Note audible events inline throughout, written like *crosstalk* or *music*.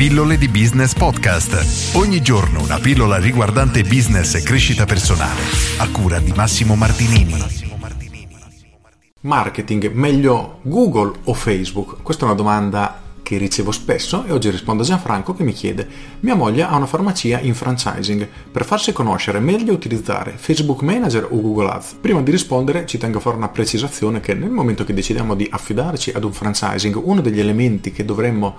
Pillole di Business Podcast. Ogni giorno una pillola riguardante business e crescita personale. A cura di Massimo Martinini. Marketing, meglio Google o Facebook? Questa è una domanda che ricevo spesso e oggi rispondo a Gianfranco che mi chiede mia moglie ha una farmacia in franchising per farsi conoscere meglio utilizzare Facebook Manager o Google Ads prima di rispondere ci tengo a fare una precisazione che nel momento che decidiamo di affidarci ad un franchising uno degli elementi che dovremmo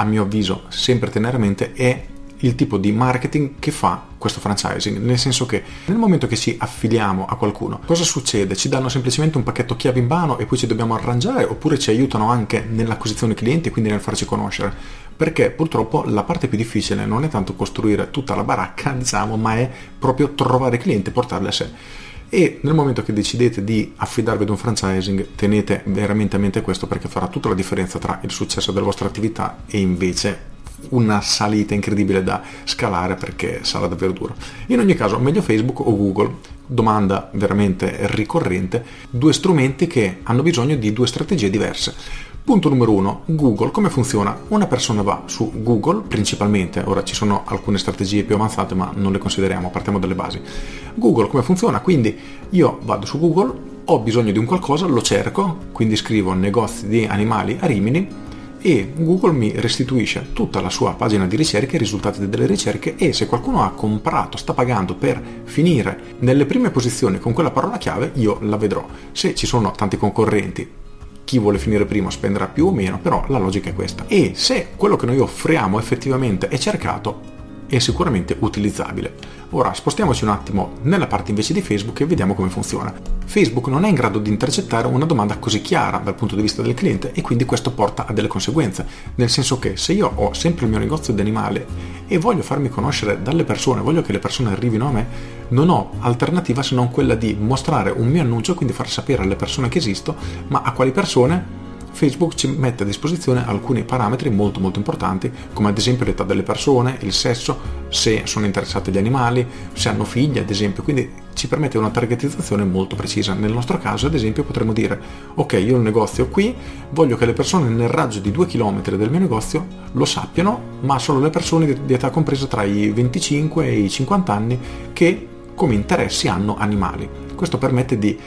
a mio avviso sempre tenere a mente è il tipo di marketing che fa questo franchising, nel senso che nel momento che ci affiliamo a qualcuno, cosa succede? Ci danno semplicemente un pacchetto chiave in mano e poi ci dobbiamo arrangiare oppure ci aiutano anche nell'acquisizione clienti e quindi nel farci conoscere? Perché purtroppo la parte più difficile non è tanto costruire tutta la baracca, *laughs* diciamo, ma è proprio trovare clienti e portarli a sé. E nel momento che decidete di affidarvi ad un franchising, tenete veramente a mente questo perché farà tutta la differenza tra il successo della vostra attività e invece una salita incredibile da scalare perché sarà davvero duro. In ogni caso, meglio Facebook o Google? Domanda veramente ricorrente, due strumenti che hanno bisogno di due strategie diverse. Punto numero uno, Google. Come funziona? Una persona va su Google principalmente, ora ci sono alcune strategie più avanzate ma non le consideriamo, partiamo dalle basi. Google come funziona? Quindi io vado su Google, ho bisogno di un qualcosa, lo cerco, quindi scrivo negozi di animali a Rimini e Google mi restituisce tutta la sua pagina di ricerca, i risultati delle ricerche e se qualcuno ha comprato, sta pagando per finire nelle prime posizioni con quella parola chiave, io la vedrò. Se ci sono tanti concorrenti, chi vuole finire prima spenderà più o meno, però la logica è questa. E se quello che noi offriamo effettivamente è cercato, è sicuramente utilizzabile. Ora spostiamoci un attimo nella parte invece di Facebook e vediamo come funziona. Facebook non è in grado di intercettare una domanda così chiara dal punto di vista del cliente e quindi questo porta a delle conseguenze, nel senso che se io ho sempre il mio negozio di animale e voglio farmi conoscere dalle persone, voglio che le persone arrivino a me, non ho alternativa se non quella di mostrare un mio annuncio, quindi far sapere alle persone che esisto, ma a quali persone Facebook ci mette a disposizione alcuni parametri molto molto importanti, come ad esempio l'età delle persone, il sesso, se sono interessati agli animali, se hanno figli ad esempio, quindi ci permette una targetizzazione molto precisa. Nel nostro caso ad esempio potremmo dire ok io ho un negozio qui, voglio che le persone nel raggio di 2 km del mio negozio lo sappiano, ma sono le persone di età compresa tra i 25 e i 50 anni che come interessi hanno animali. Questo permette di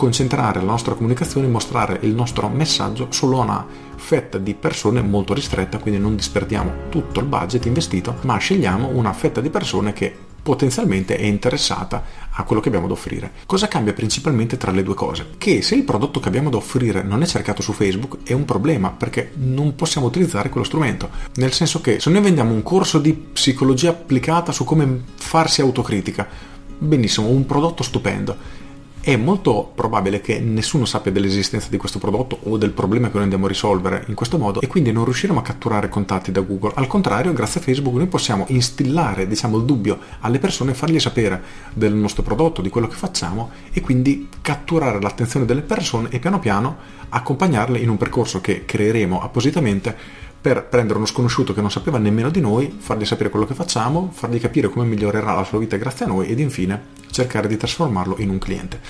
concentrare la nostra comunicazione e mostrare il nostro messaggio solo a una fetta di persone molto ristretta, quindi non disperdiamo tutto il budget investito, ma scegliamo una fetta di persone che potenzialmente è interessata a quello che abbiamo da offrire. Cosa cambia principalmente tra le due cose? Che se il prodotto che abbiamo da offrire non è cercato su Facebook è un problema perché non possiamo utilizzare quello strumento. Nel senso che se noi vendiamo un corso di psicologia applicata su come farsi autocritica, benissimo, un prodotto stupendo è molto probabile che nessuno sappia dell'esistenza di questo prodotto o del problema che noi andiamo a risolvere in questo modo e quindi non riusciremo a catturare contatti da Google. Al contrario, grazie a Facebook noi possiamo instillare diciamo, il dubbio alle persone, fargli sapere del nostro prodotto, di quello che facciamo e quindi catturare l'attenzione delle persone e piano piano accompagnarle in un percorso che creeremo appositamente per prendere uno sconosciuto che non sapeva nemmeno di noi, fargli sapere quello che facciamo, fargli capire come migliorerà la sua vita grazie a noi ed infine cercare di trasformarlo in un cliente.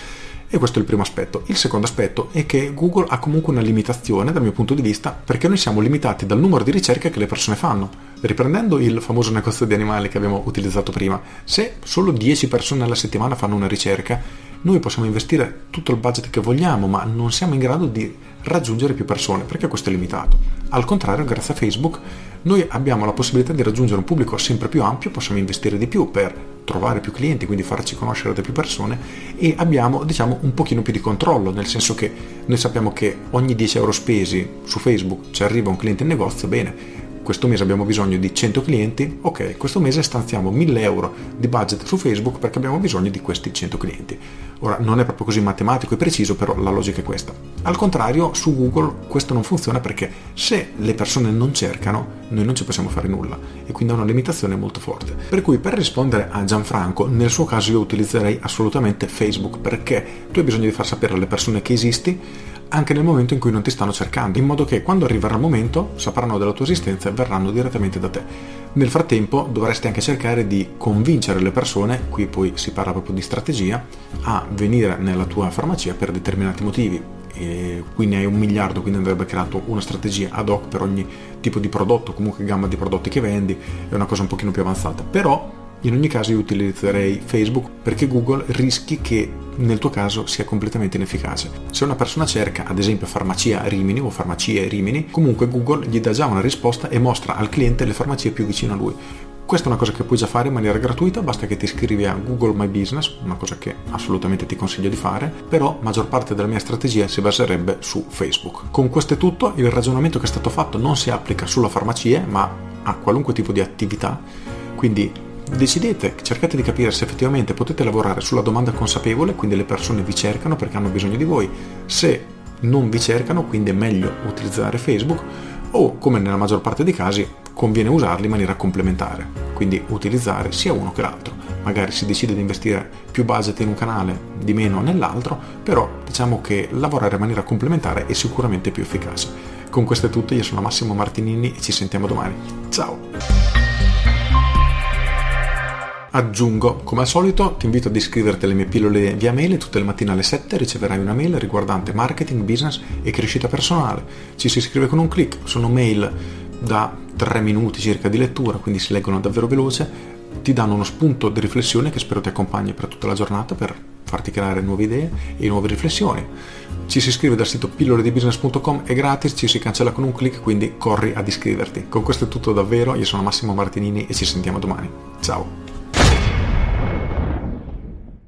E questo è il primo aspetto. Il secondo aspetto è che Google ha comunque una limitazione dal mio punto di vista perché noi siamo limitati dal numero di ricerche che le persone fanno. Riprendendo il famoso negozio di animali che abbiamo utilizzato prima, se solo 10 persone alla settimana fanno una ricerca, noi possiamo investire tutto il budget che vogliamo, ma non siamo in grado di raggiungere più persone perché questo è limitato. Al contrario, grazie a Facebook, noi abbiamo la possibilità di raggiungere un pubblico sempre più ampio, possiamo investire di più per trovare più clienti, quindi farci conoscere da più persone e abbiamo diciamo un pochino più di controllo, nel senso che noi sappiamo che ogni 10 euro spesi su Facebook ci arriva un cliente in negozio, bene, questo mese abbiamo bisogno di 100 clienti, ok, questo mese stanziamo 1000 euro di budget su Facebook perché abbiamo bisogno di questi 100 clienti. Ora non è proprio così matematico e preciso, però la logica è questa. Al contrario, su Google questo non funziona perché se le persone non cercano, noi non ci possiamo fare nulla e quindi ha una limitazione molto forte. Per cui per rispondere a Gianfranco, nel suo caso io utilizzerei assolutamente Facebook perché tu hai bisogno di far sapere alle persone che esisti anche nel momento in cui non ti stanno cercando, in modo che quando arriverà il momento sapranno della tua esistenza e verranno direttamente da te. Nel frattempo dovresti anche cercare di convincere le persone, qui poi si parla proprio di strategia, a venire nella tua farmacia per determinati motivi e qui ne hai un miliardo, quindi andrebbe creato una strategia ad hoc per ogni tipo di prodotto, comunque gamma di prodotti che vendi, è una cosa un pochino più avanzata. Però in ogni caso io utilizzerei Facebook perché Google rischi che nel tuo caso sia completamente inefficace. Se una persona cerca ad esempio farmacia Rimini o farmacie Rimini, comunque Google gli dà già una risposta e mostra al cliente le farmacie più vicine a lui. Questa è una cosa che puoi già fare in maniera gratuita, basta che ti iscrivi a Google My Business, una cosa che assolutamente ti consiglio di fare, però maggior parte della mia strategia si baserebbe su Facebook. Con questo è tutto, il ragionamento che è stato fatto non si applica sulla farmacia, ma a qualunque tipo di attività, quindi decidete, cercate di capire se effettivamente potete lavorare sulla domanda consapevole, quindi le persone vi cercano perché hanno bisogno di voi, se non vi cercano, quindi è meglio utilizzare Facebook o come nella maggior parte dei casi conviene usarli in maniera complementare, quindi utilizzare sia uno che l'altro. Magari si decide di investire più budget in un canale, di meno nell'altro, però diciamo che lavorare in maniera complementare è sicuramente più efficace. Con questo è tutto, io sono Massimo Martinini e ci sentiamo domani. Ciao! Aggiungo, come al solito, ti invito ad iscriverti alle mie pillole via mail tutte le mattine alle 7 riceverai una mail riguardante marketing, business e crescita personale. Ci si iscrive con un clic, sono mail da 3 minuti circa di lettura, quindi si leggono davvero veloce, ti danno uno spunto di riflessione che spero ti accompagni per tutta la giornata per farti creare nuove idee e nuove riflessioni. Ci si iscrive dal sito pilloledibusiness.com, è gratis, ci si cancella con un clic, quindi corri ad iscriverti. Con questo è tutto davvero, io sono Massimo Martinini e ci sentiamo domani. Ciao!